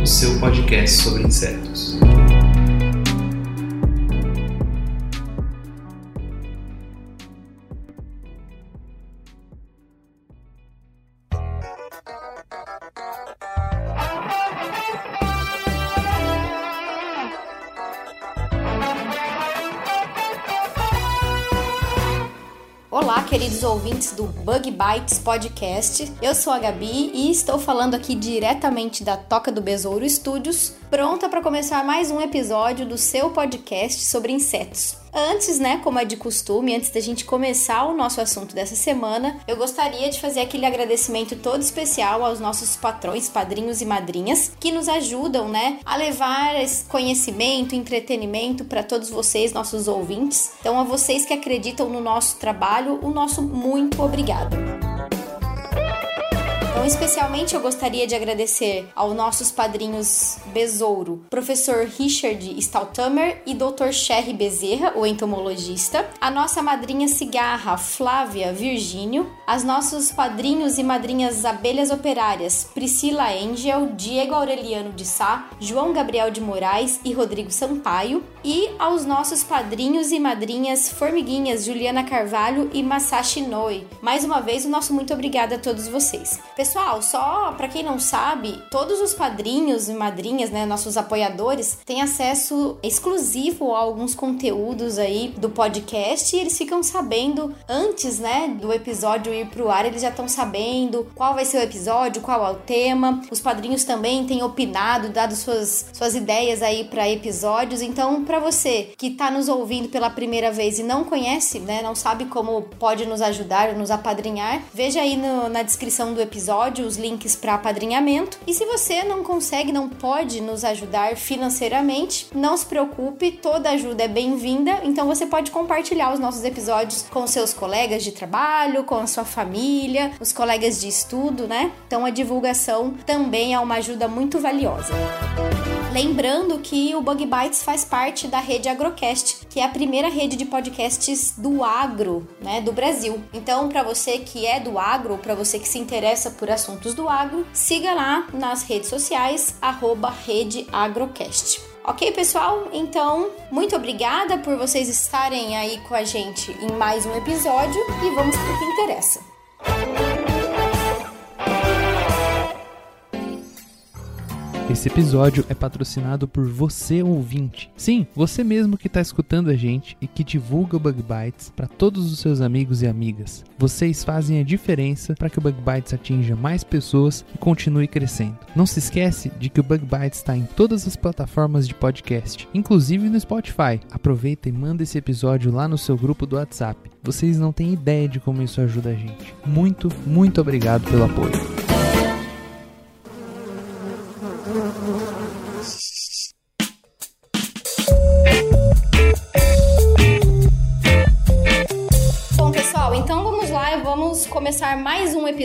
o seu podcast sobre insetos. Ouvintes do Bug Bites Podcast. Eu sou a Gabi e estou falando aqui diretamente da Toca do Besouro Studios, pronta para começar mais um episódio do seu podcast sobre insetos. Antes, né, como é de costume, antes da gente começar o nosso assunto dessa semana, eu gostaria de fazer aquele agradecimento todo especial aos nossos patrões, padrinhos e madrinhas que nos ajudam, né, a levar esse conhecimento, entretenimento para todos vocês, nossos ouvintes. Então, a vocês que acreditam no nosso trabalho, o nosso muito obrigado. Então, especialmente eu gostaria de agradecer aos nossos padrinhos Besouro, professor Richard Staltamer e Dr. Sherry Bezerra, o entomologista, a nossa madrinha cigarra Flávia Virgínio, as nossos padrinhos e madrinhas abelhas operárias Priscila Angel, Diego Aureliano de Sá, João Gabriel de Moraes e Rodrigo Sampaio, e aos nossos padrinhos e madrinhas formiguinhas Juliana Carvalho e Masashi Noi. Mais uma vez, o nosso muito obrigada a todos vocês. Pessoal, só para quem não sabe, todos os padrinhos e madrinhas, né, nossos apoiadores, têm acesso exclusivo a alguns conteúdos aí do podcast e eles ficam sabendo antes, né, do episódio ir pro ar, eles já estão sabendo qual vai ser o episódio, qual é o tema. Os padrinhos também têm opinado, dado suas, suas ideias aí para episódios. Então, para você que tá nos ouvindo pela primeira vez e não conhece, né, não sabe como pode nos ajudar, nos apadrinhar, veja aí no, na descrição do episódio os links para apadrinhamento. E se você não consegue, não pode nos ajudar financeiramente, não se preocupe, toda ajuda é bem-vinda. Então você pode compartilhar os nossos episódios com seus colegas de trabalho, com a sua família, os colegas de estudo, né? Então a divulgação também é uma ajuda muito valiosa. Lembrando que o Bug Bites faz parte da rede Agrocast, que é a primeira rede de podcasts do agro, né, do Brasil. Então, para você que é do agro, para você que se interessa por assuntos do agro, siga lá nas redes sociais @redeagrocast. Ok, pessoal? Então, muito obrigada por vocês estarem aí com a gente em mais um episódio e vamos para o que interessa. Esse episódio é patrocinado por você ouvinte. Sim, você mesmo que está escutando a gente e que divulga o Bug Bites para todos os seus amigos e amigas. Vocês fazem a diferença para que o Bug Bites atinja mais pessoas e continue crescendo. Não se esquece de que o Bug Bites está em todas as plataformas de podcast, inclusive no Spotify. Aproveita e manda esse episódio lá no seu grupo do WhatsApp. Vocês não têm ideia de como isso ajuda a gente. Muito, muito obrigado pelo apoio.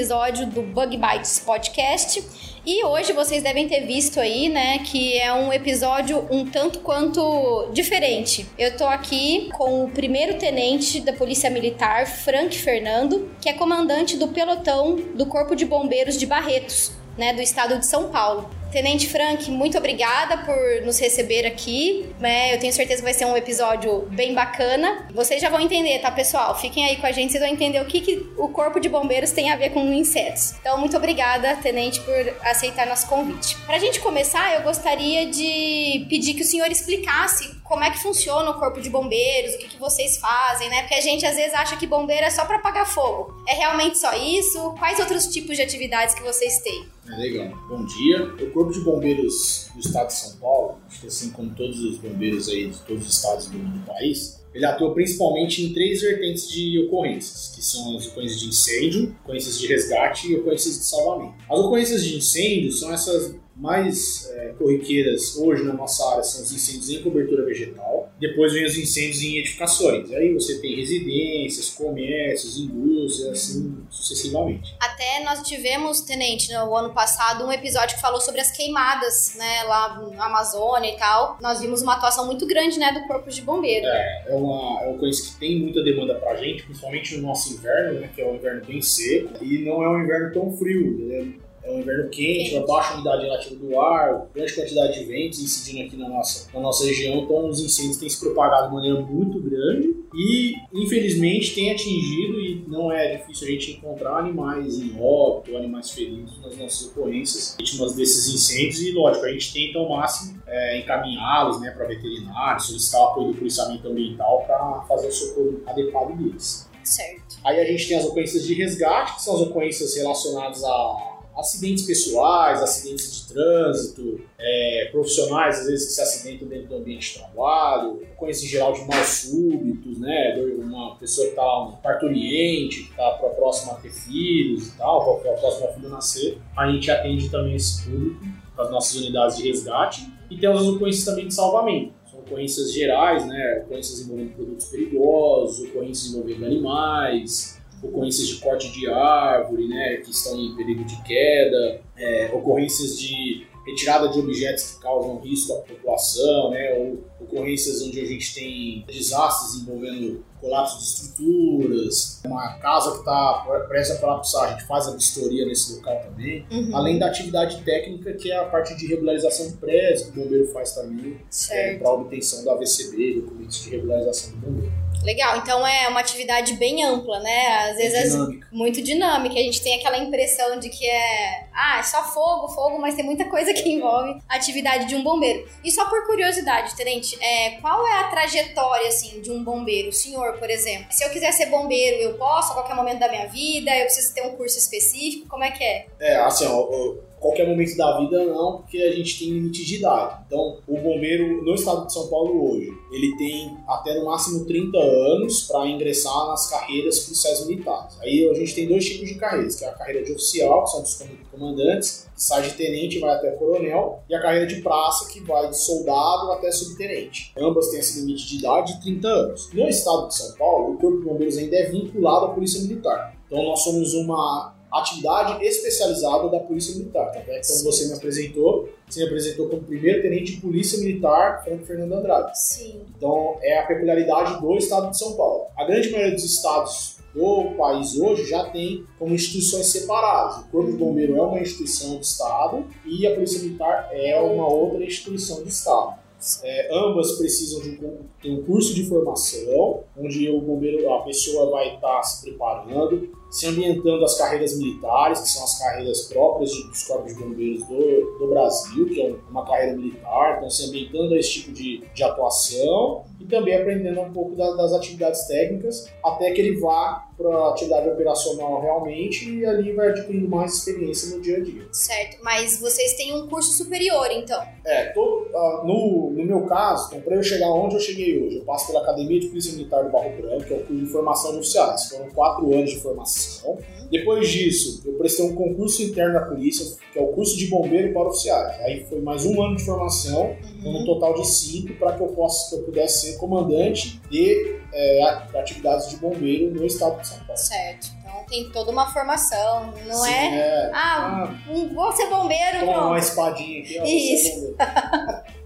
Episódio do Bug Bites Podcast. E hoje vocês devem ter visto aí, né, que é um episódio um tanto quanto diferente. Eu tô aqui com o primeiro tenente da Polícia Militar, Frank Fernando, que é comandante do pelotão do Corpo de Bombeiros de Barretos, né, do estado de São Paulo. Tenente Frank, muito obrigada por nos receber aqui. né? eu tenho certeza que vai ser um episódio bem bacana. Vocês já vão entender, tá, pessoal? Fiquem aí com a gente, vocês vão entender o que, que o Corpo de Bombeiros tem a ver com insetos. Então, muito obrigada, Tenente, por aceitar nosso convite. Pra gente começar, eu gostaria de pedir que o senhor explicasse como é que funciona o Corpo de Bombeiros, o que, que vocês fazem, né? Porque a gente às vezes acha que bombeiro é só pra apagar fogo. É realmente só isso? Quais outros tipos de atividades que vocês têm? É legal. Bom dia. O Corpo de Bombeiros do Estado de São Paulo, assim como todos os bombeiros aí de todos os estados do, do país, ele atua principalmente em três vertentes de ocorrências, que são as ocorrências de incêndio, ocorrências de resgate e ocorrências de salvamento. As ocorrências de incêndio são essas mais é, corriqueiras hoje na nossa área são os incêndios em cobertura vegetal. Depois vem os incêndios em edificações. Aí você tem residências, comércios, indústrias, assim sucessivamente. Até nós tivemos, Tenente, no ano passado, um episódio que falou sobre as queimadas, né, lá na Amazônia e tal. Nós vimos uma atuação muito grande, né, do Corpo de Bombeiro. É, é uma, é uma coisa que tem muita demanda pra gente, principalmente no nosso inverno, né, que é um inverno bem seco. E não é um inverno tão frio, né? É um inverno quente, uma baixa umidade relativa do ar, grande quantidade de ventos incidindo aqui na nossa, na nossa região, então os incêndios têm se propagado de maneira muito grande e, infelizmente, tem atingido, e não é difícil a gente encontrar animais em óbito, animais feridos nas nossas ocorrências, vítimas desses incêndios, e lógico, a gente tenta ao máximo é, encaminhá-los né, para veterinário, solicitar o apoio do policiamento ambiental para fazer o socorro adequado deles. Certo. Aí a gente tem as ocorrências de resgate, que são as ocorrências relacionadas a acidentes pessoais, acidentes de trânsito, é, profissionais às vezes que se acidentam dentro do ambiente de trabalho, conhece em geral de mal súbitos, né? Uma pessoa que está um parturiente, que está próxima a ter filhos e tal, próxima a filho nascer, a gente atende também esse público com as nossas unidades de resgate e temos as ocorrências também de salvamento. São ocorrências gerais, né? Ocorrências envolvendo produtos perigosos, ocorrências envolvendo animais, ocorrências de corte de árvore, né, que estão em perigo de queda, é, ocorrências de retirada de objetos que causam risco à população, né, ou ocorrências onde a gente tem desastres envolvendo colapso de estruturas, uma casa que está prestes a colapsar, a gente faz a vistoria nesse local também, Uhum. além da atividade técnica que é a parte de regularização de prédios, que o bombeiro faz também, é, para obtenção do AVCB, documentos de regularização do bombeiro. Legal, então é uma atividade bem ampla, né? Às vezes é Dinâmica. muito dinâmica. A gente tem aquela impressão de que é, ah, é só fogo, fogo, mas tem muita coisa que envolve a atividade de um bombeiro. E só por curiosidade, Tenente, é, qual é a trajetória, assim, de um bombeiro? O senhor, por exemplo, se eu quiser ser bombeiro, eu posso a qualquer momento da minha vida? Eu preciso ter um curso específico? Como é que é? É, assim, ó, qualquer momento da vida não, porque a gente tem limite de idade. Então, o bombeiro no estado de São Paulo hoje, ele tem até no máximo 30 anos para ingressar nas carreiras policiais militares. Aí a gente tem dois tipos de carreiras, que é a carreira de oficial, que são dos comandantes, que sai de tenente e vai até coronel, e a carreira de praça, que vai de soldado até subtenente. Ambas têm esse limite de idade de 30 anos. No estado de São Paulo, o Corpo de Bombeiros ainda é vinculado à Polícia Militar. Então nós somos uma atividade especializada da Polícia Militar. Tanto é que quando você me apresentou, você me apresentou como primeiro tenente de Polícia Militar Franco Fernando Andrade. Sim. Então é a peculiaridade do estado de São Paulo. A grande maioria dos estados do país hoje já tem como instituições separadas. O Corpo de Bombeiro é uma instituição do estado e a Polícia Militar é uma outra instituição do estado. É, ambas precisam de um, ter um curso de formação, onde o bombeiro, a pessoa vai estar se preparando, se ambientando às carreiras militares, que são as carreiras próprias de- dos corpos de bombeiros do, do Brasil, que é um- uma carreira militar, então se ambientando a esse tipo de, de atuação e também aprendendo um pouco da- das atividades técnicas, até que ele vá para a atividade operacional realmente e ali vai adquirindo mais experiência no dia a dia. Certo. Mas vocês têm um curso superior, então. É, todo, ah, no, no meu caso, então, para eu chegar onde eu cheguei hoje, eu passo pela Academia de Polícia Militar do Barro Branco, que é o curso de formação de oficiais. Foram quatro anos de formação. Depois disso, eu prestei um concurso interno da polícia, que é o curso de bombeiro para oficiais. Aí foi mais um ano de formação, então no total de cinco, para que eu possa, que eu pudesse ser comandante de é, atividades de bombeiro no estado de São Paulo. Certo. Então tem toda uma formação, não Sim, é? é. Ah, Ah, um, vou ser bombeiro, toma uma pronto. espadinha aqui, ó. Isso.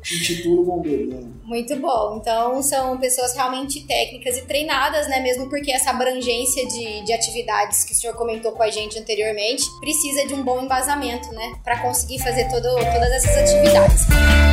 Intitula bombeiro, né? Muito bom. Então são pessoas realmente técnicas e treinadas, né? Mesmo porque essa abrangência de, de atividades que o senhor comentou com a gente anteriormente precisa de um bom embasamento, né? Para conseguir fazer todo, todas essas atividades.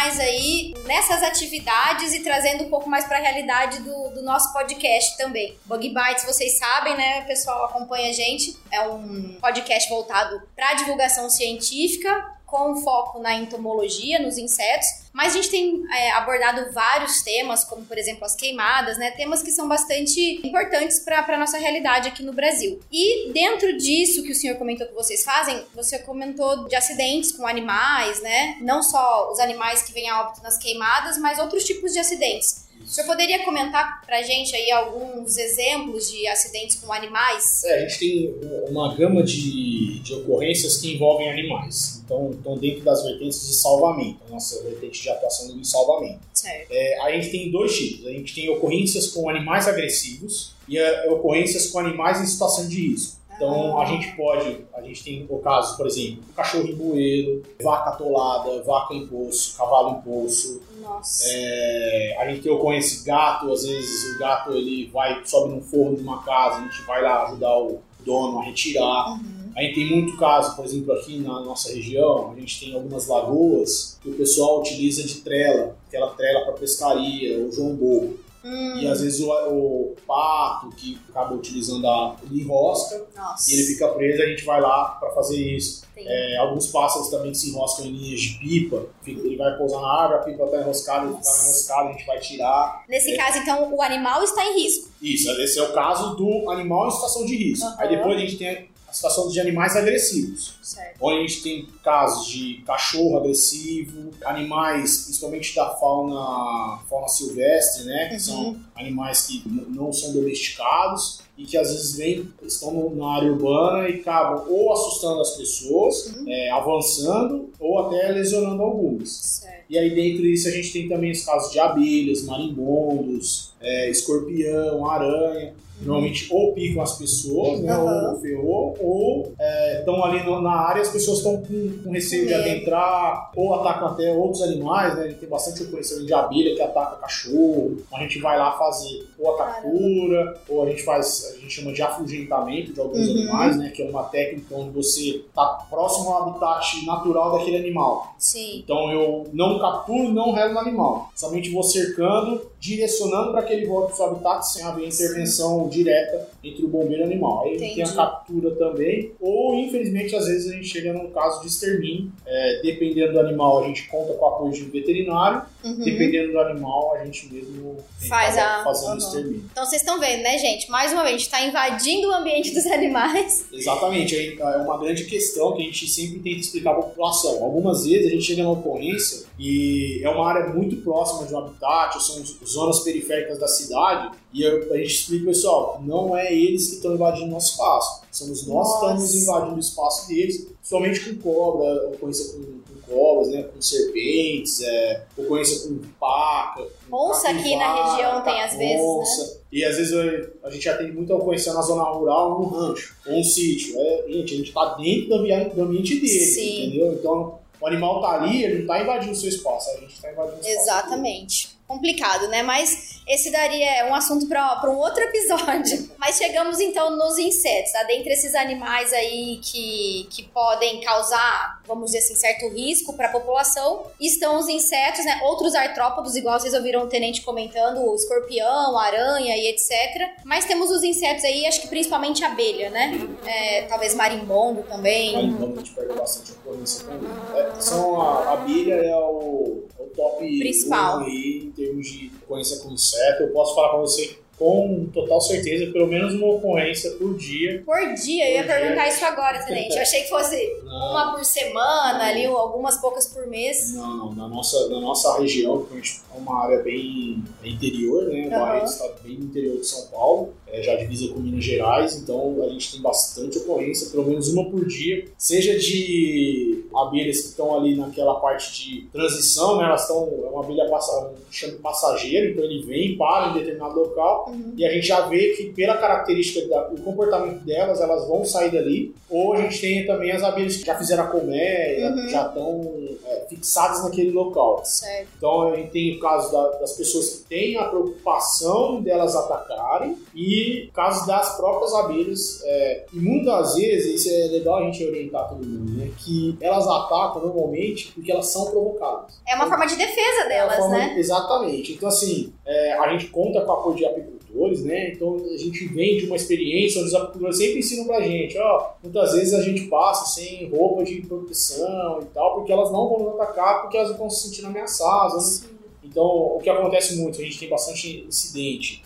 Mais aí nessas atividades e trazendo um pouco mais para a realidade do, do nosso podcast também. Bug Bites, vocês sabem, né? O pessoal acompanha a gente. É um podcast voltado para divulgação científica, com foco na entomologia, nos insetos, mas a gente tem é, abordado vários temas, como por exemplo as queimadas, né? Temas que são bastante importantes para a nossa realidade aqui no Brasil. E dentro disso que o senhor comentou que vocês fazem, você comentou de acidentes com animais, né? Não só os animais que vêm a óbito nas queimadas, mas outros tipos de acidentes. O senhor poderia comentar pra gente aí alguns exemplos de acidentes com animais? É, a gente tem uma gama de, de ocorrências que envolvem animais. Então, estão dentro das vertentes de salvamento, a nossa vertente de atuação em salvamento. Certo. É, a gente tem dois tipos. A gente tem ocorrências com animais agressivos e é, ocorrências com animais em situação de risco. Então a gente pode, a gente tem o caso, por exemplo, cachorro em bueiro, vaca atolada, vaca em poço, cavalo em poço. Nossa. É, a gente tem ocorrência gato, às vezes o gato ele vai, sobe no forro de uma casa, a gente vai lá ajudar o dono a retirar. Uhum. A gente tem muito caso, por exemplo, aqui na nossa região, a gente tem algumas lagoas que o pessoal utiliza de trela, aquela trela para pescaria, o jombo. Hum, E às vezes o, o pato que acaba utilizando a ele enrosca nossa. e ele fica preso, a gente vai lá para fazer isso. É, alguns pássaros também que se enroscam em linhas de pipa, ele vai pousar na árvore, a pipa está enroscada, ele está enroscado, a gente vai tirar. Nesse caso, então, o animal está em risco. Isso, esse é o caso do animal em situação de risco. Aham. Aí depois a gente tem a situação de animais agressivos. Certo. Onde a gente tem casos de cachorro agressivo, animais, principalmente da fauna, fauna silvestre, né? Que Uhum. são animais que não são domesticados e que às vezes vêm, estão na área urbana e acabam ou assustando as pessoas, Uhum. é, avançando, ou até lesionando algumas. Certo. E aí dentro disso a gente tem também os casos de abelhas, marimbondos, é, escorpião, aranha. Normalmente ou picam as pessoas, né, Aham. ou ferrou, ou estão ali no- na área e as pessoas estão com, com receio de adentrar, ou atacam até outros animais, né? A gente tem bastante ali de abelha que ataca cachorro. A gente vai lá fazer ou a captura, ou a gente faz, a gente chama de afugentamento de alguns Uhum. animais, né? Que é uma técnica onde você está próximo ao habitat natural daquele animal. Sim. Então eu não capturo não relo no animal. Somente vou cercando, direcionando para que ele volte para o seu habitat sem haver intervenção direta entre o bombeiro e o animal. Aí Entendi. tem a captura também. Ou, infelizmente, às vezes a gente chega num caso de extermínio. É, dependendo do animal, a gente conta com o apoio de um veterinário. Uhum. Dependendo do animal, a gente mesmo Faz a- fazendo uhum. extermínio. Então vocês estão vendo, né, gente? Mais uma vez, a gente está invadindo o ambiente dos animais. Exatamente, é uma grande questão que a gente sempre tenta explicar para a população. Algumas vezes a gente chega na ocorrência e é uma área muito próxima de um habitat, ou são zonas periféricas da cidade, e eu- a gente explica, pessoal, não é eles que estão invadindo nosso espaço, somos nós que estamos invadindo o espaço deles, somente com cobra, ocorrência com, com cobras, né, com serpentes, é, ocorrência com paca, com Onça aqui na região tem às vezes, né? onça. E às vezes eu- a gente já tem muita ocorrência na zona rural, num rancho, ou um sítio. É, gente, a gente tá dentro do ambiente, do ambiente dele, Sim. entendeu? Então o animal tá ali, ele não tá invadindo o seu espaço, a gente tá invadindo o espaço. Exatamente. Complicado, né? Mas esse daria um assunto para um outro episódio. Mas chegamos então nos insetos, tá? Dentre esses animais aí que, que podem causar, vamos dizer assim, certo risco para a população, estão os insetos, né? Outros artrópodos, igual vocês ouviram o tenente comentando, o escorpião, a aranha e etc. Mas temos os insetos aí, acho que principalmente a abelha, né? É, talvez marimbondo também. Vamos, a gente pega bastante ocorrência também. É, são a, a abelha é o, é o top Principal. um aí termos de ocorrência com inseto. Eu posso falar para você com total certeza, pelo menos uma ocorrência por dia. Por dia, eu ia Por dia. perguntar isso agora, tenente. Eu achei que fosse Não. uma por semana ali, algumas poucas por mês. Não, não, na nossa, na nossa região, que é uma área bem interior, né? O Aham. Barreto está bem interior de São Paulo, é, já divisa com Minas Gerais, então a gente tem bastante ocorrência, pelo menos uma por dia, seja de abelhas que estão ali naquela parte de transição, né? Elas estão, é uma abelha passa, chama de passageiro, então ele vem, para em determinado local, Uhum. e a gente já vê que pela característica do comportamento delas, elas vão sair dali. Ou a gente tem também as abelhas que já fizeram a colmeia, Uhum. já estão é, fixadas naquele local. Certo. Então a gente tem o caso da- das pessoas que têm a preocupação delas atacarem e casos das próprias abelhas. é, e muitas vezes, isso é legal a gente orientar todo mundo, né? Que elas atacam normalmente porque elas são provocadas. É uma forma de defesa É delas, forma- né? Exatamente. Então, assim, é, a gente conta com o apoio de apicultores, né? Então a gente vem de uma experiência onde os apicultores sempre ensinam pra gente, ó, muitas vezes a gente passa sem roupa de proteção e tal, porque elas não vão nos atacar porque elas estão se sentindo ameaçadas. Né? Então, o que acontece muito, a gente tem bastante incidente,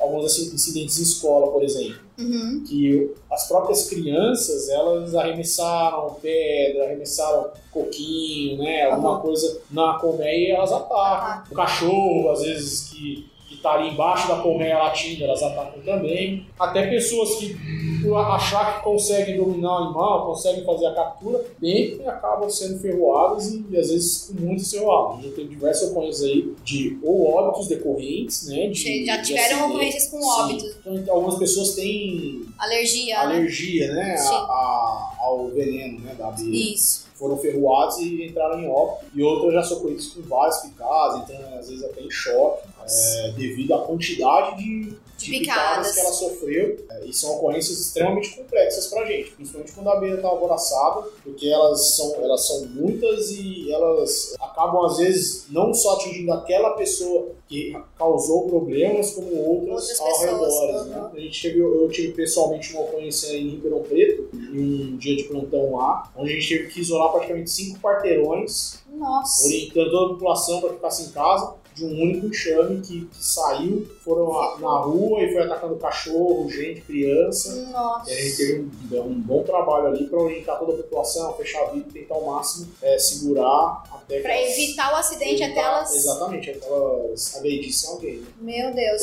alguns incidentes em escola, por exemplo, Uhum. que as próprias crianças, elas arremessaram pedra, arremessaram coquinho, né, alguma Uhum. coisa na colmeia e elas atacam. O cachorro, às vezes, que, que tá ali embaixo da colmeia latindo, elas atacam também. Até pessoas que, por achar que conseguem dominar o animal, conseguem fazer a captura, bem que acabam sendo ferroadas e, às vezes, com muito ferroado. Já tem diversas ocorrências aí de ou óbitos decorrentes, né, de... Já tiveram ocorrências com Sim. óbitos. Então, algumas pessoas têm Alergia, né? alergia, né, a- Sim. a- ao veneno, né, da abelha. Isso. Foram ferroados e entraram em óbito. E outras já socorridas com várias picadas, entrando às vezes até em choque, é, devido à quantidade de, De picadas. que ela sofreu. É, e são ocorrências extremamente complexas pra gente, principalmente quando a abelha está alvoroçada, porque elas são, elas são muitas e elas acabam às vezes não só atingindo aquela pessoa que causou problemas, como outras, Outras ao redor. uhum. Né? A gente teve, eu tive pessoalmente uma ocorrência em Ribeirão Preto, em um dia de plantão lá, onde a gente teve que isolar praticamente cinco quarteirões, Nossa. orientando toda a população para ficar em casa, de um único enxame que, que saiu, foram lá na rua e foi atacando cachorro, gente, criança. Nossa. E a gente teve um, um bom trabalho ali para orientar toda a população, fechar a vida e tentar ao máximo é, segurar até que Pra elas- evitar o acidente até evitar- elas. Exatamente, até elas agredissem alguém, né? Meu Deus.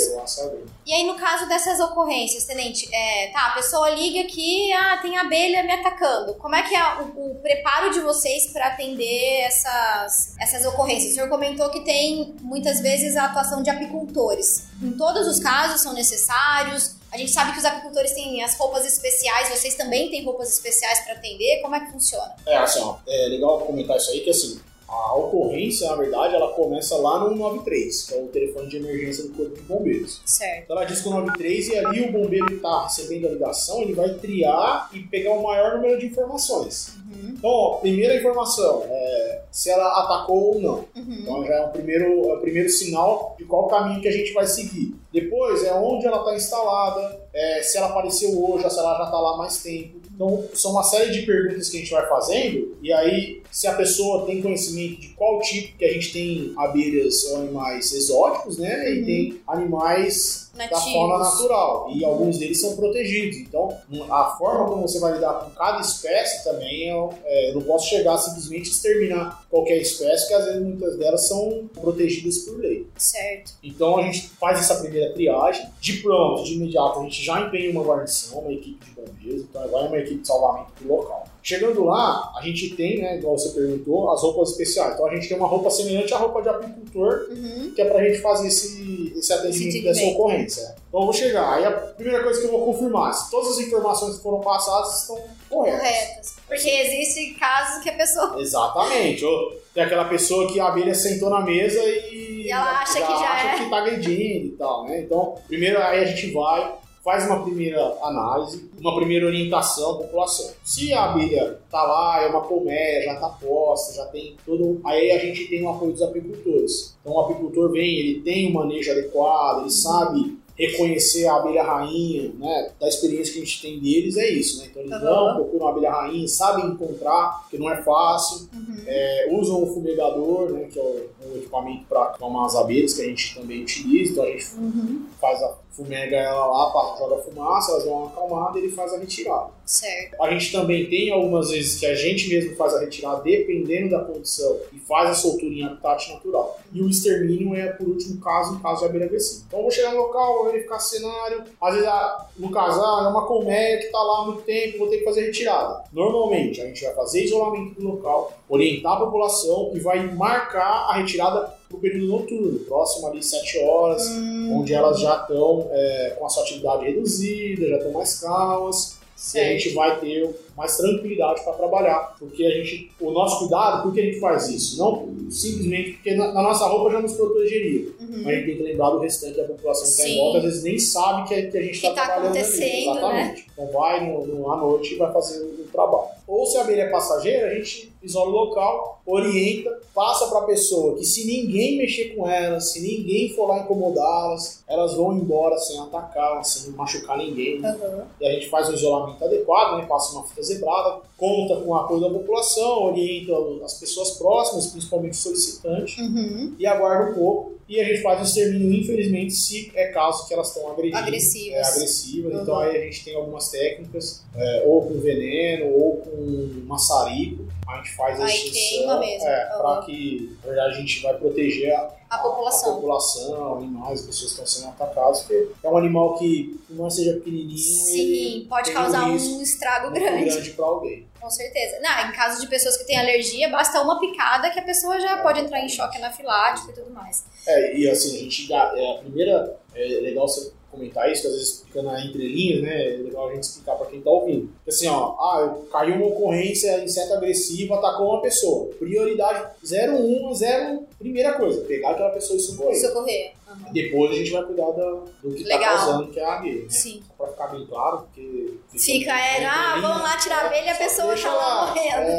E aí, no caso dessas ocorrências, tenente, é, tá, a pessoa liga que ah, tem abelha me atacando. Como é que é o, o preparo de vocês para atender essas, essas ocorrências? O senhor comentou que tem muitas vezes a atuação de apicultores. Em todos os casos são necessários. A gente sabe que os apicultores têm as roupas especiais, vocês também têm roupas especiais para atender. Como é que funciona? É, assim, ó, é legal comentar isso aí, que assim, a ocorrência, na verdade, ela começa lá no 93, que é o telefone de emergência do Corpo de Bombeiros. Certo. Então ela diz que o 93 e ali o bombeiro está recebendo a ligação, ele vai triar e pegar o maior número de informações. Uhum, Então, ó, primeira informação, é se ela atacou ou não. uhum. Então já é o primeiro, é o primeiro sinal de qual caminho que a gente vai seguir. Depois é onde ela está instalada, é, se ela apareceu hoje, se ela já está lá há mais tempo. Então são uma série de perguntas que a gente vai fazendo, e aí se a pessoa tem conhecimento de qual tipo, que a gente tem abelhas ou animais exóticos, né? E Uhum. tem animais da Nativos. fauna natural. E alguns deles são protegidos. Então, a forma como você vai lidar com cada espécie também é, é, eu não posso chegar a simplesmente exterminar qualquer espécie, porque às vezes muitas delas são protegidas por lei. Certo. Então a gente faz essa primeira triagem, de pronto, de imediato, a gente já empenha uma guarnição, uma equipe de bombeiros, então vai uma equipe de salvamento do local. Chegando lá, a gente tem, né, igual você perguntou, as roupas especiais. Então a gente tem uma roupa semelhante à roupa de apicultor, Uhum. que é pra gente fazer esse, esse atendimento Esse dessa ocorrência. Então eu vou chegar, aí a primeira coisa que eu vou confirmar, se todas as informações que foram passadas estão corretas. Corretas. Porque existem casos que a pessoa. Exatamente. Ou tem aquela pessoa que a abelha sentou na mesa e, E ela acha que já acha é. que tá agredindo e tal, né? Então, primeiro aí a gente vai, faz uma primeira análise, uma primeira orientação à população. Se a abelha tá lá, é uma colmeia, já tá posta, já tem todo. Aí a gente tem o apoio dos apicultores. Então o apicultor vem, ele tem um manejo adequado, ele sabe reconhecer a abelha rainha, né? Da experiência que a gente tem deles é isso, né? Então eles vão, procuram a abelha rainha, sabem encontrar, porque não é fácil. Uhum. É, usam o fumegador, né, que é o, um equipamento para acalmar as abelhas que a gente também utiliza. Então a gente Uhum. faz a fumega ela lá, passa- joga fumaça, elas dão uma acalmada e ele faz a retirada. Certo. A gente também tem algumas vezes que a gente mesmo faz a retirada, dependendo da condição, e faz a soltura em habitat natural. E o extermínio é, por último caso, em caso de abelha agressiva. Então eu vou chegar no local, vou verificar cenário. Às vezes, ah, no caso, ah, é uma colmeia que está lá há muito tempo, vou ter que fazer retirada. Normalmente, a gente vai fazer isolamento do local, orientar a população e vai marcar a retirada período noturno, próximo ali 7 horas, Hum, onde elas já estão é, com a sua atividade reduzida, já estão mais calmas. E a certo. gente vai ter mais tranquilidade para trabalhar, porque a gente, o nosso cuidado, por que a gente faz isso? Não simplesmente porque na, na nossa roupa já nos protegeria, Uhum. mas a gente tem que lembrar do restante da população que está em volta, às vezes nem sabe que, a- que a gente está tá trabalhando ali. né? Exatamente. Então vai no, no- à noite e vai fazer o, o trabalho. Ou se a abelha é passageira, a gente isola o local, orienta, passa para a pessoa que se ninguém mexer com elas, se ninguém for lá incomodá-las, elas vão embora sem atacar, sem machucar ninguém. Uhum. E a gente faz um isolamento adequado, né? passa uma fita zebrada, conta com o apoio da população, orienta as pessoas próximas, principalmente o solicitante, Uhum. e aguarda um pouco. E a gente faz o extermínio, infelizmente, se é caso que elas estão agredindo. Agressivas. É, agressivas. Uhum. Então aí a gente tem algumas técnicas, é, ou com veneno, ou com maçarico. A gente faz a extinção. É, Uhum. para que, na verdade, a gente vai proteger a, A a população. população, animais, as pessoas que estão sendo atacadas, porque é um animal que, mais seja pequenininho, Sim, pode causar um um estrago grande. grande para alguém. Com certeza. Não, em caso de pessoas que têm alergia, basta uma picada que a pessoa já pode entrar em choque anafilático e tudo mais. É, e assim, a gente dá- é a primeira, é legal você comentar isso, que às vezes fica na entrelinhas, né? É legal a gente explicar para quem tá ouvindo. Assim, ó, ah, caiu uma ocorrência, inseto agressivo, atacou uma pessoa. Prioridade 01, 0, primeira coisa, pegar aquela pessoa e socorrer. Socorrer. Uhum. Depois a gente vai cuidar da- do que tá Legal. causando, que é a abelha, né? Sim. Só pra ficar bem claro, porque... Fica, é, ah, vamos lá tirar a abelha e a pessoa tá lá morrendo.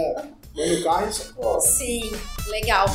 É, no carro e socorre. Sim, legal.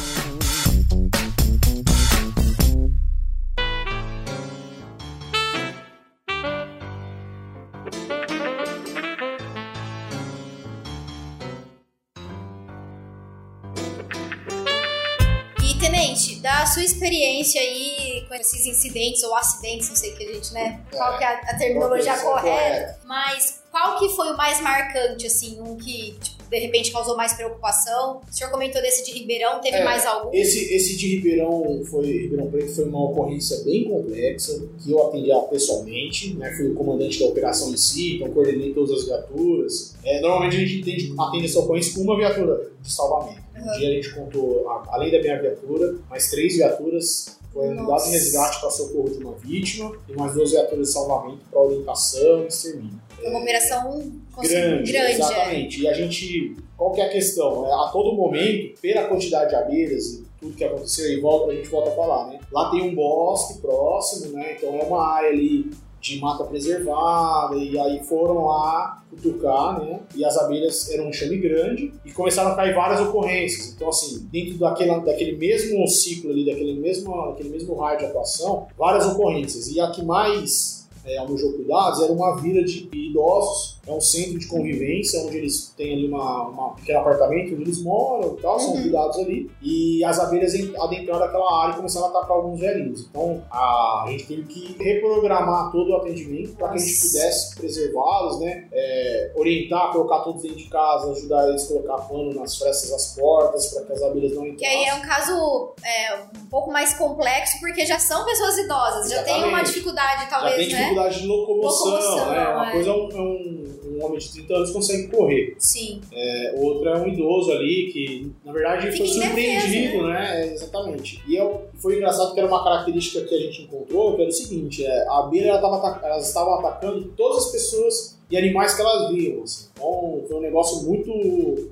Tenente, da sua experiência aí com esses incidentes ou acidentes, não sei que a gente, né? Qual que é a, a terminologia é correta? Mas qual que foi o mais marcante, assim, um que, tipo, de repente causou mais preocupação? O senhor comentou desse de Ribeirão, teve É, mais algum? Esse, esse de Ribeirão foi Ribeirão Preto foi uma ocorrência bem complexa que eu atendi pessoalmente, né? Fui o comandante da operação em si, então coordenei todas as viaturas. É, normalmente a gente atende, atende essa ocorrência com uma viatura de salvamento. Um dia a gente contou, além da minha viatura, mais três viaturas. Foi unidade de resgate para socorro de uma vítima e mais duas viaturas de salvamento para orientação e extermínio. Uma operação cons- Grande, grande é. exatamente. E a gente, qual que é a questão? É, a todo momento, pela quantidade de abelhas e tudo que aconteceu, e volta, a gente volta a falar, né? Lá tem um bosque próximo, né? Então é uma área ali de mata preservada, e aí foram lá cutucar, né? E as abelhas eram um chame grande e começaram a cair várias ocorrências. Então, assim, dentro daquela, daquele mesmo ciclo ali, daquele mesmo, daquele mesmo raio de atuação, várias ocorrências. E a que mais é, almejou cuidados era uma vila de idosos, é um centro de convivência, onde eles têm ali uma, uma- um pequeno apartamento onde eles moram e tal, são Uhum. cuidados ali. E as abelhas en- adentraram aquela área e começaram a atacar alguns velhinhos. Então a gente teve que reprogramar todo o atendimento para que a gente pudesse preservá-los, né? É, orientar, colocar todos dentro de casa, ajudar eles a colocar pano nas frestas das portas para que as abelhas não Que entrassem. aí é um caso é, um pouco mais complexo, porque já são pessoas idosas, já tem uma Exatamente. dificuldade, Já talvez, tem né? dificuldade de locomoção, Locomoção, né? Uma é. coisa é um, é um- um homem de 30 anos consegue correr. Sim. É, outro é um idoso ali que, na verdade, foi Fica indefeso, surpreendido, né? É, exatamente. E eu, foi engraçado que era uma característica que a gente encontrou, que era o seguinte, é, a abelha ela tava elas estavam atacando todas as pessoas e animais que elas viam. Assim. Então foi um negócio muito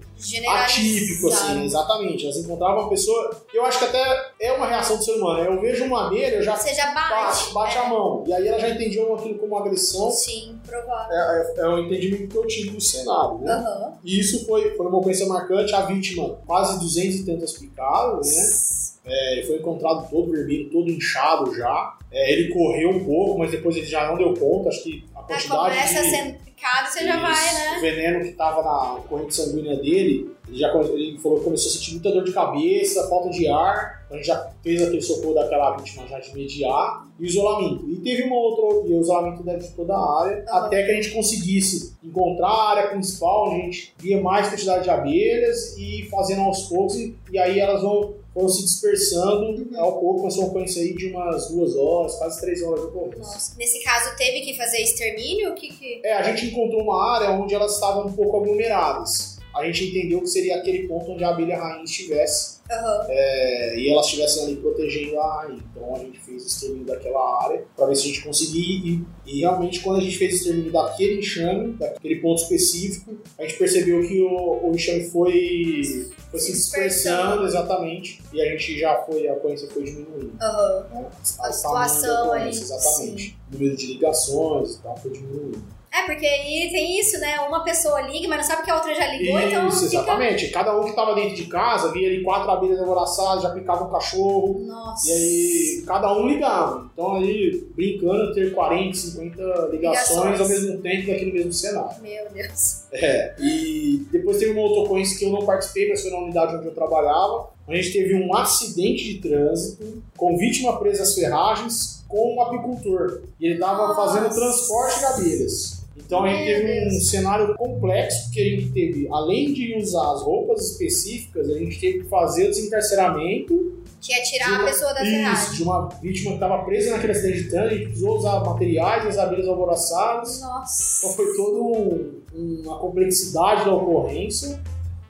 atípico, assim, exatamente. Elas encontravam uma pessoa. Eu acho que até é uma reação do ser humano. né? Eu vejo uma abelha, eu já Você já bate. bate, é. a mão. E aí ela já entendia aquilo como agressão. Sim, provável. É, é, é o entendimento que eu tive do cenário, né? Aham. E isso foi, foi uma ocorrência marcante. A vítima, quase 200 e tantas picadas, né? É, ele foi encontrado todo vermelho, todo inchado já. É, ele correu um pouco, mas depois ele já não deu conta. Acho que a quantidade começa de... sendo picado, você já Isso, vai, né? O veneno que estava na corrente sanguínea dele, ele já ele falou que começou a sentir muita dor de cabeça, falta de ar. A gente já fez aquele socorro daquela vítima já de imediato e o isolamento. E teve uma outra, e o isolamento de toda a área, Aham. até que a gente conseguisse encontrar a área principal, onde a gente via mais quantidade de abelhas e fazendo aos poucos, e, e aí elas vão, foram se dispersando Uhum. ao pouco, começou uma ocorrência aí de umas duas horas, quase três horas de ocorrência. Nossa. Nesse caso, teve que fazer extermínio? O que que... É, a gente encontrou uma área onde elas estavam um pouco aglomeradas. A gente entendeu que seria aquele ponto onde a abelha rainha estivesse. Aham. é, e elas estivessem ali protegendo a área. Então a gente fez o extermínio daquela área para ver se a gente conseguia. E, e realmente, quando a gente fez o extermínio daquele enxame, daquele ponto específico, a gente percebeu que o, o enxame foi, foi se dispersando exatamente e a gente já foi, a ocorrência foi diminuindo. Né? A O situação ali, ocorrência, Exatamente. O número de ligações e tal foi diminuindo. É, porque aí tem isso, né? Uma pessoa liga, mas não sabe que a outra já ligou, então Isso, fica. exatamente. Cada um que estava dentro de casa via ali quatro abelhas amoraçadas, já picava um cachorro. Nossa. E aí, cada um ligava. Então, aí, brincando, ter 40, 50 ligações, Ligações. ao mesmo tempo daquele mesmo cenário. Meu Deus. É. E depois teve uma outra ocorrência que eu não participei, mas foi na unidade onde eu trabalhava. A gente teve um acidente de trânsito com vítima presa às ferragens com um apicultor. E ele estava fazendo transporte de abelhas. Então a gente teve um cenário complexo, porque a gente teve, além de usar as roupas específicas, a gente teve que fazer o desencarceramento Que é tirar uma- a pessoa da isso, ferragem. de uma vítima que estava presa naquele acidente de trânsito, a gente precisou usar materiais, as abelhas alvoroçadas. Então Nossa. foi toda um- uma complexidade da ocorrência.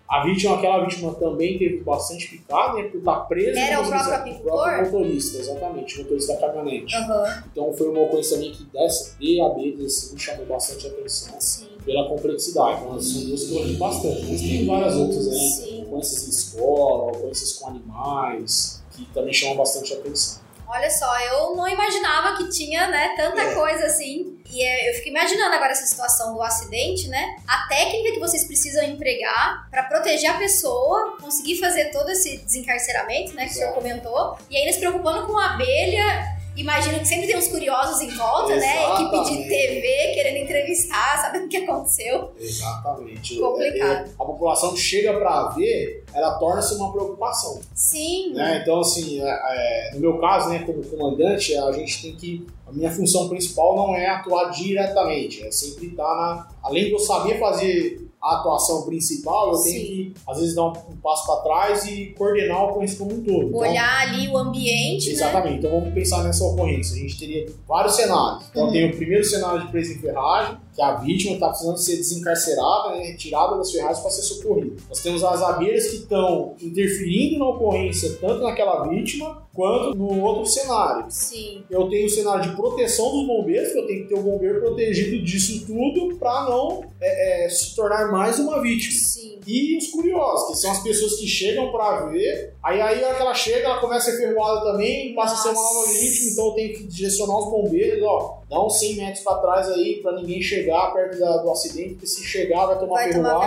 A vítima, aquela vítima também teve bastante picada, né? Por estar presa. Era o próprio posição- apicultor? Motorista, exatamente, o motorista da caminhonete. Aham. Então foi uma ocorrência também que dessa de abelhas assim, me chamou bastante atenção Sim. pela complexidade. Então, são duas que eu bastante. Mas tem várias outras aí, Sim. ocorrências em escola, ocorrências com animais, que também chamam bastante atenção. Olha só, eu não imaginava que tinha, né, tanta É. coisa assim. E é, eu fico imaginando agora essa situação do acidente, né? A técnica que vocês precisam empregar pra proteger a pessoa, conseguir fazer todo esse desencarceramento, né, que o senhor Exato. comentou. E ainda se preocupando com a abelha. Imagino que sempre tem uns curiosos em volta, né? Equipe de Exatamente. TV querendo entrevistar, sabendo o que aconteceu. Exatamente. Complicado. É, é, a população chega para ver, ela torna-se uma preocupação. Sim. né? Então, assim, é, é, no meu caso, né, como comandante, a gente tem que. A minha função principal não é atuar diretamente, é sempre estar na. Além de eu saber fazer a atuação principal, eu tenho Sim. que, às vezes, dar um, um passo para trás e coordenar a ocorrência como um todo. Então, Olhar ali o ambiente, né? Exatamente, então vamos pensar nessa ocorrência. A gente teria vários cenários. Então Uhum. tem o primeiro cenário de presa em ferragem, que a vítima está precisando ser desencarcerada, né, retirada das ferragens para ser socorrida. Nós temos as abelhas que estão interferindo na ocorrência, tanto naquela vítima quanto no outro cenário. Sim. Eu tenho o cenário de proteção dos bombeiros, que eu tenho que ter o bombeiro protegido disso tudo para não é, é, se tornar mais uma vítima. Sim. E os curiosos, que são as pessoas que chegam pra ver, aí aí a hora que ela chega, ela começa a ser ferroada também, passa a ser uma nova Nossa. vítima, então eu tenho que direcionar os bombeiros, ó, dá uns 100 metros pra trás aí, pra ninguém chegar perto da- do acidente, porque se chegar vai tomar Vai tomar ferroada.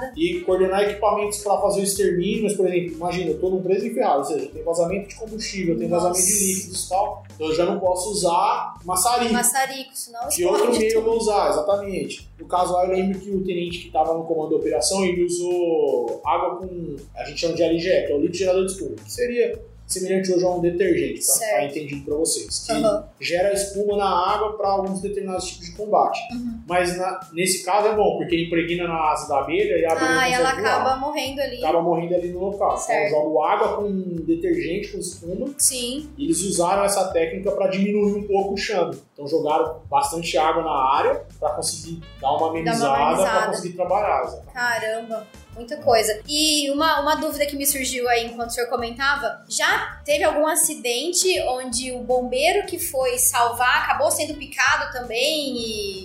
ferroada. E coordenar equipamentos pra fazer o extermínio, mas por exemplo, imagina, eu tô num preso em ferrado, ou seja, tem vazamento de combustível, tem Nossa. vazamento de líquidos e tal, então eu já não posso usar maçarico. Maçarico, senão Que outro meio eu vou usar, exatamente. No caso lá, eu lembro que o tenente que estava no comando da operação, ele usou água com, a gente chama de LGE, que é o líquido gerador de espuma, que seria semelhante hoje a um detergente, para ficar entendido para vocês, que Aham. gera espuma na água para alguns determinados tipos de combate. Uhum. Mas na- nesse caso é bom, porque ele impregna na asa da abelha e a abelha Ah, e ela consegue voar. acaba morrendo ali. acaba morrendo ali no local. Então Certo. eu jogo água com detergente, com espuma, Sim. e eles usaram essa técnica para diminuir um pouco o chame. Então jogaram bastante água na área para conseguir dar uma amenizada para conseguir trabalhar. exatamente. Caramba. Muita coisa. E uma, uma dúvida que me surgiu aí enquanto o senhor comentava: já teve algum acidente onde o bombeiro que foi salvar acabou sendo picado também?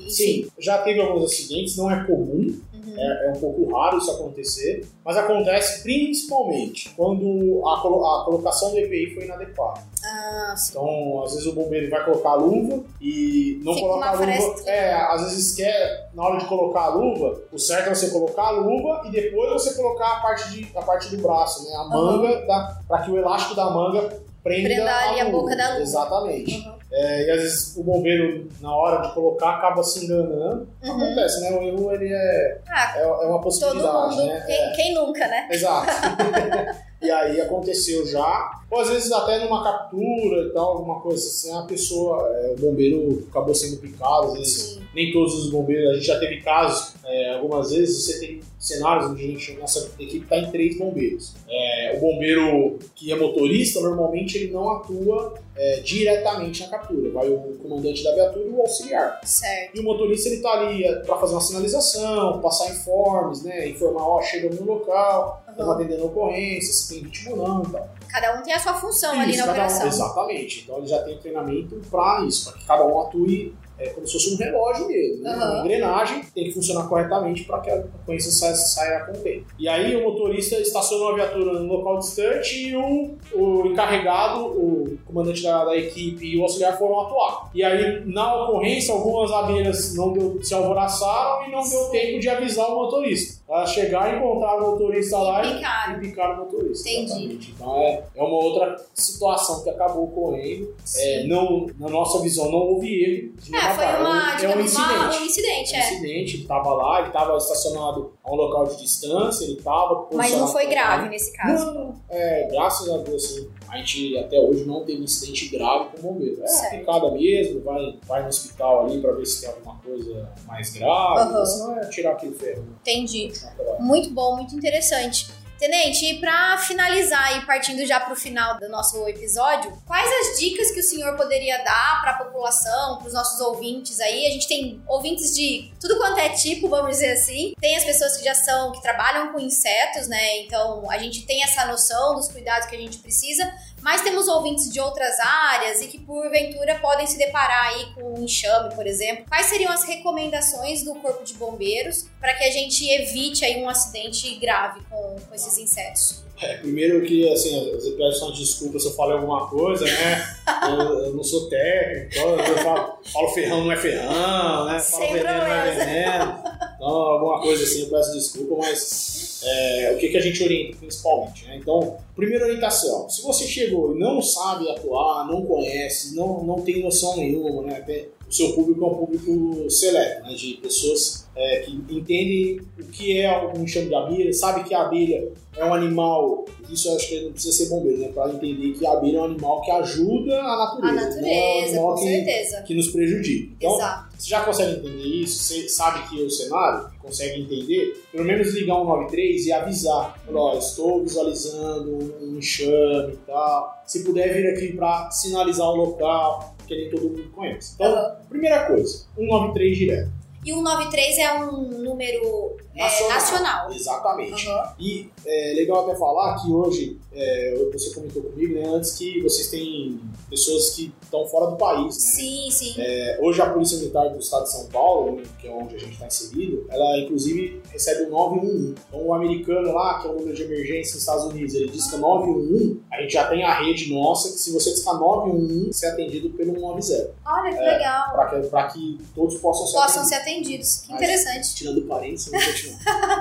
E. Sim, já teve alguns acidentes, não é comum. É, é um pouco raro isso acontecer, mas acontece principalmente quando a, colo- a colocação do EPI foi inadequada. Ah, sim. Então, às vezes o bombeiro vai colocar a luva e não Fica coloca a luva. frestinha. É, às vezes quer, na hora de colocar a luva, o certo é você colocar a luva e depois você colocar a parte, de, a parte do braço, né? A manga, da, para que o elástico da manga prenda, Prenda a luva. boca da luva. Exatamente. Uhum. É, e às vezes o bombeiro, na hora de colocar, acaba se enganando. Uhum. Acontece, né? O erro ele é, Ah, é, é uma todo possibilidade, mundo. né? Quem, quem nunca, né? Exato. e aí aconteceu já. Ou às vezes até numa captura e tal, alguma coisa assim, a pessoa, é, o bombeiro acabou sendo picado, às vezes Sim. nem todos os bombeiros, a gente já teve casos, é, algumas vezes você tem cenários onde a gente, nossa equipe está em três bombeiros. É, o bombeiro que é motorista, normalmente ele não atua é, diretamente na captura, vai o comandante da viatura e o auxiliar. Certo. E o motorista ele tá ali para fazer uma sinalização, passar informes, né, informar, ó, chega no local. estão atendendo ocorrência, se tem vítima ou não e tal. Cada um tem a sua função ali Isso, na cada um- operação. exatamente. Então ele já tem treinamento para isso, para que cada um atue é, como se fosse um relógio mesmo. Né? Aham. Uma engrenagem tem que funcionar corretamente para que a ocorrência saia, saia com tempo. E aí o motorista estacionou a viatura no local distante e o, o encarregado, o comandante da, da equipe e o auxiliar foram atuar. E aí, na ocorrência, algumas abelhas não deu, se alvoraçaram e não deu tempo de avisar o motorista. Ela chegar e encontrar o motorista lá e Picaram. e picar o motorista. Entendi. exatamente. Então é, é uma outra situação que acabou ocorrendo. É, não, na nossa visão, não houve erro. de É, foi uma, é um, incidente. uma- um incidente, Um é. incidente, ele estava lá, ele estava estacionado a um local de distância, ele estava. Mas não foi grave nesse caso. Não, não. É, graças a Deus, assim, a gente até hoje não teve incidente grave com o bombeiro. É Certo. picada mesmo, vai, vai no hospital ali para ver se tem alguma coisa mais grave, Aham. senão é tirar aquele ferro. né? Entendi. Muito bom, muito interessante. Tenente, e pra finalizar e partindo já pro final do nosso episódio, quais as dicas que o senhor poderia dar pra população, pros nossos ouvintes aí? A gente tem ouvintes de tudo quanto é tipo, vamos dizer assim. Tem as pessoas que já são, que trabalham com insetos, né? Então a gente tem essa noção dos cuidados que a gente precisa, mas temos ouvintes de outras áreas e que porventura podem se deparar aí com um enxame, por exemplo. Quais seriam as recomendações do Corpo de Bombeiros para que a gente evite aí um acidente grave com, com esses insetos? É, primeiro que, assim, eu peço uma desculpa se eu falei alguma coisa, né? eu, eu não sou técnico, então eu falo, falo ferrão não é ferrão, né? Falo Sem veneno não é problemas. veneno. Então, alguma coisa assim, eu peço desculpa, mas é, o que, que a gente orienta principalmente, né? Então, primeira orientação, se você chegou e não sabe atuar, não conhece, não, não tem noção nenhuma, né? O seu público é um público seleto, né? De pessoas é, que entendem o que é um enxame de abelha, sabe que a abelha é um animal, isso eu acho que não precisa ser bombeiro, né? Para entender que a abelha é um animal que ajuda a A natureza, não é um natureza, animal com que, certeza. que nos prejudica. Então, Exato. você já consegue entender isso, você sabe que é o cenário, consegue entender, pelo menos ligar um 93 e avisar. Estou visualizando um enxame e tal. Se puder vir aqui para sinalizar o local, porque nem todo mundo conhece. Então, primeira coisa, 193 direto. E o 93 é um número é, Nacional. nacional. Exatamente. Aham. E é legal até falar que hoje, é, você comentou comigo, né, antes que vocês têm pessoas que estão fora do país, né? Sim, sim. É, hoje a Polícia Militar do Estado de São Paulo, que é onde a gente está inserido, ela inclusive recebe o 911. Então o americano lá, que é o número de emergência nos Estados Unidos, ele disca 911, a gente já tem a rede nossa que se você discar 911, você é atendido pelo 190. Olha que É. legal. Para que, pra que todos possam ser Possam atendidos. ser atendidos. Que Mas- interessante. Tirando parênteses, vamos continuar.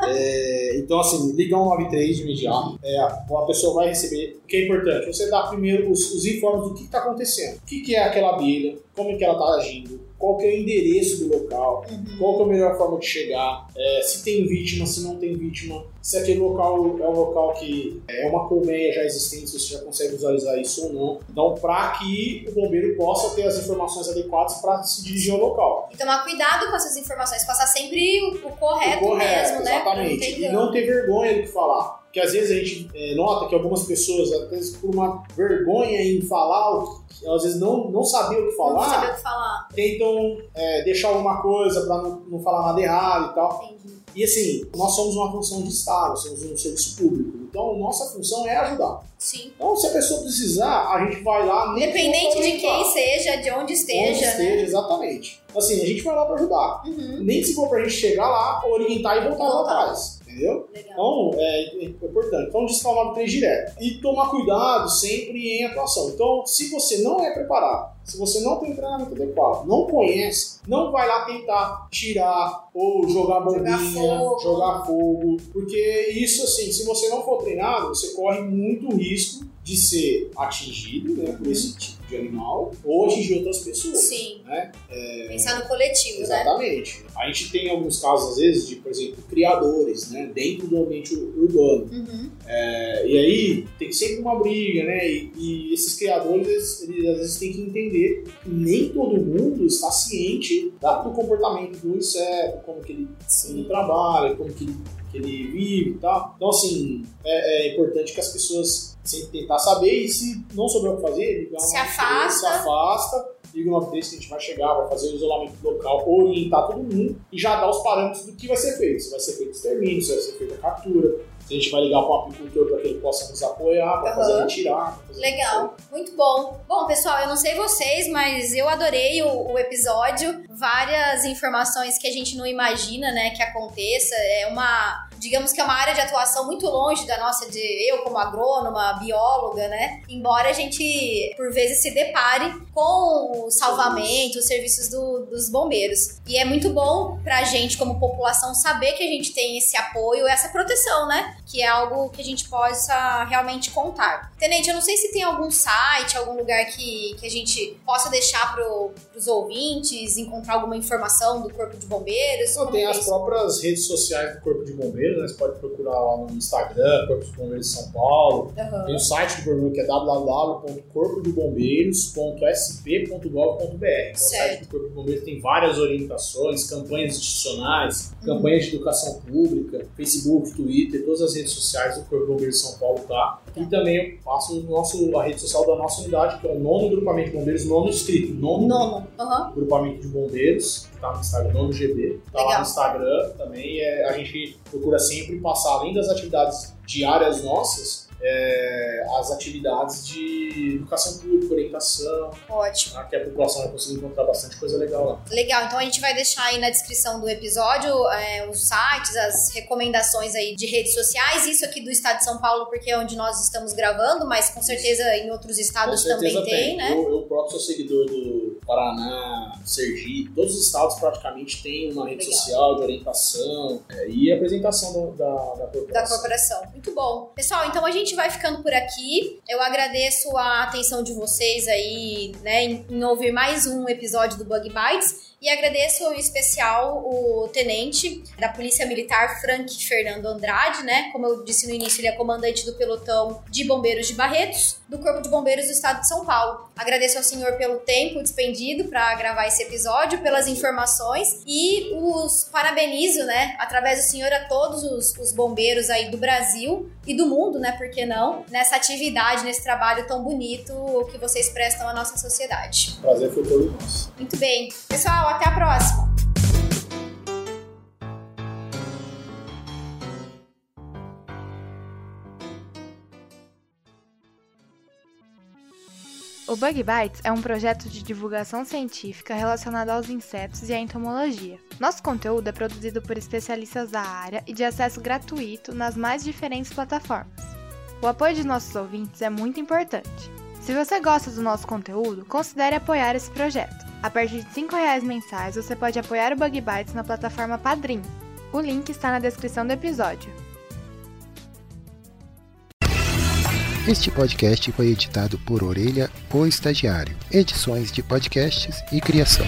É, então, assim, ligar um 93 de imediato, é, a pessoa vai receber. O que é importante? Você dá primeiro os, os informes do que está acontecendo. O que, que é aquela abelha, como é que ela está agindo, qual que é o endereço do local, Uhum. qual que é a melhor forma de chegar, é, se tem vítima, se não tem vítima, se aquele local é um local que é uma colmeia já existente, se você já consegue visualizar isso ou não. Então, para que o bombeiro possa ter as informações adequadas para se dirigir ao local. E tomar cuidado com essas informações. Passar sempre o, o correto, O mesmo, né? Exatamente. E não ter vergonha do que falar. Porque às vezes a gente é, nota que algumas pessoas, até por uma vergonha em falar, que- às vezes não, não saber o que Não falar, saber o que falar. tentam é, deixar alguma coisa para não, não falar nada errado e tal. Entendi. E assim, nós somos uma função de Estado, somos um serviço público. Então, nossa função é ajudar. Sim. Então, se a pessoa precisar, a gente vai lá. Independente que de quem seja, de onde Onde esteja, esteja, né? exatamente. Assim, a gente vai lá para ajudar. Uhum. Nem se for pra gente chegar lá, orientar e voltar lá Voltar. atrás. Entendeu? Legal. Então, é, é importante. Então, discar o 93 direto. E tomar cuidado sempre em atuação. Então, se você não é preparado, se você não tem treinamento adequado, não conhece, não vai lá tentar tirar ou jogar bombinha, Jogar fogo. jogar fogo. Porque isso, assim, se você não for treinado, você corre muito risco de ser atingido né, por esse tipo de animal ou atingir outras pessoas. Sim. Né? Pensar no coletivo, né? Exatamente. A gente tem alguns casos, às vezes, de, por exemplo, criadores, né, dentro do ambiente ur- urbano. Uhum. É, e aí tem sempre uma briga, né? E, e esses criadores, eles, eles, às vezes têm que entender que nem todo mundo está ciente da- do comportamento do inseto, como que ele, ele trabalha, como que ele, que ele vive e tal. Então, assim, é, é importante que as pessoas sempre tentar saber e se não souber o que fazer, ligar Se afasta. se afasta, liga uma vez que a gente vai chegar, vai fazer o isolamento local, orientar todo mundo e já dar os parâmetros do que vai ser feito. Se vai ser feito extermínio, se vai ser feita captura, a gente vai ligar para um apicultor para que ele possa nos apoiar, para fazer Aham. retirar. fazer Legal, muito bom. Bom, pessoal, eu não sei vocês, mas eu adorei o, o episódio. Várias informações que a gente não imagina, né, que aconteça. É uma, digamos que é uma área de atuação muito longe da nossa, de eu como agrônoma, bióloga, né? Embora a gente, por vezes, se depare com o salvamento, os serviços do- dos bombeiros. E é muito bom pra gente, como população, saber que a gente tem esse apoio, essa proteção, né? Que é algo que a gente possa realmente contar. Tenente, eu não sei se tem algum site, algum lugar que, que a gente possa deixar pro, pros ouvintes, encontrar alguma informação do Corpo de Bombeiros. Como tem é as próprias redes sociais do Corpo de Bombeiros, né? Você pode procurar lá no Instagram, Corpo de Bombeiros de São Paulo. Aham. Tem o site do Corpo que é www.corpodebombeiros.sp.gov.br. O Certo. site do Corpo de Bombeiros tem várias orientações, campanhas institucionais, campanhas de educação pública, Facebook, Twitter, todas as redes sociais do Corpo de Bombeiros de São Paulo tá. E também eu passo o nosso, a rede social da nossa unidade, que é o nono grupamento de bombeiros, nono escrito, nono Nono. Aham. grupamento de bombeiros, tá no Instagram, no GB, tá lá Legal. no Instagram também. É, a gente procura sempre passar, além das atividades diárias nossas, é, as atividades de educação pública, orientação, Ótimo. tá? que a população vai conseguir encontrar bastante coisa legal lá. Legal, então a gente vai deixar aí na descrição do episódio é, os sites, as recomendações aí de redes sociais, isso aqui do estado de São Paulo, porque é onde nós estamos gravando, mas com certeza em outros estados também tem, né? Eu, eu próprio sou seguidor do Paraná, Sergipe, todos os estados praticamente têm uma rede Legal. social de orientação é, e apresentação da, da, da Da corporação. corporação. Muito bom. Pessoal, então a gente vai ficando por aqui. Eu agradeço a atenção de vocês aí, né, em, em ouvir mais um episódio do Bug Bites. E agradeço em especial o tenente da Polícia Militar, Frank Fernando Andrade, né? Como eu disse no início, ele é comandante do pelotão de bombeiros de Barretos, do Corpo de Bombeiros do Estado de São Paulo. Agradeço ao senhor pelo tempo despendido para gravar esse episódio, pelas informações e os parabenizo, né, através do senhor a todos os, os bombeiros aí do Brasil e do mundo, né, por que não, nessa atividade, nesse trabalho tão bonito que vocês prestam à nossa sociedade. Prazer foi todo nosso. Muito bem. Pessoal, até a próxima. O Bug Bites é um projeto de divulgação científica relacionado aos insetos e à entomologia. Nosso conteúdo é produzido por especialistas da área e de acesso gratuito nas mais diferentes plataformas. O apoio de nossos ouvintes é muito importante. Se você gosta do nosso conteúdo, considere apoiar esse projeto. A partir de R$ 5,00 mensais, você pode apoiar o Bug Bites na plataforma Padrim. O link está na descrição do episódio. Este podcast foi editado por Orelha, o Estagiário. Edições de podcasts e criação.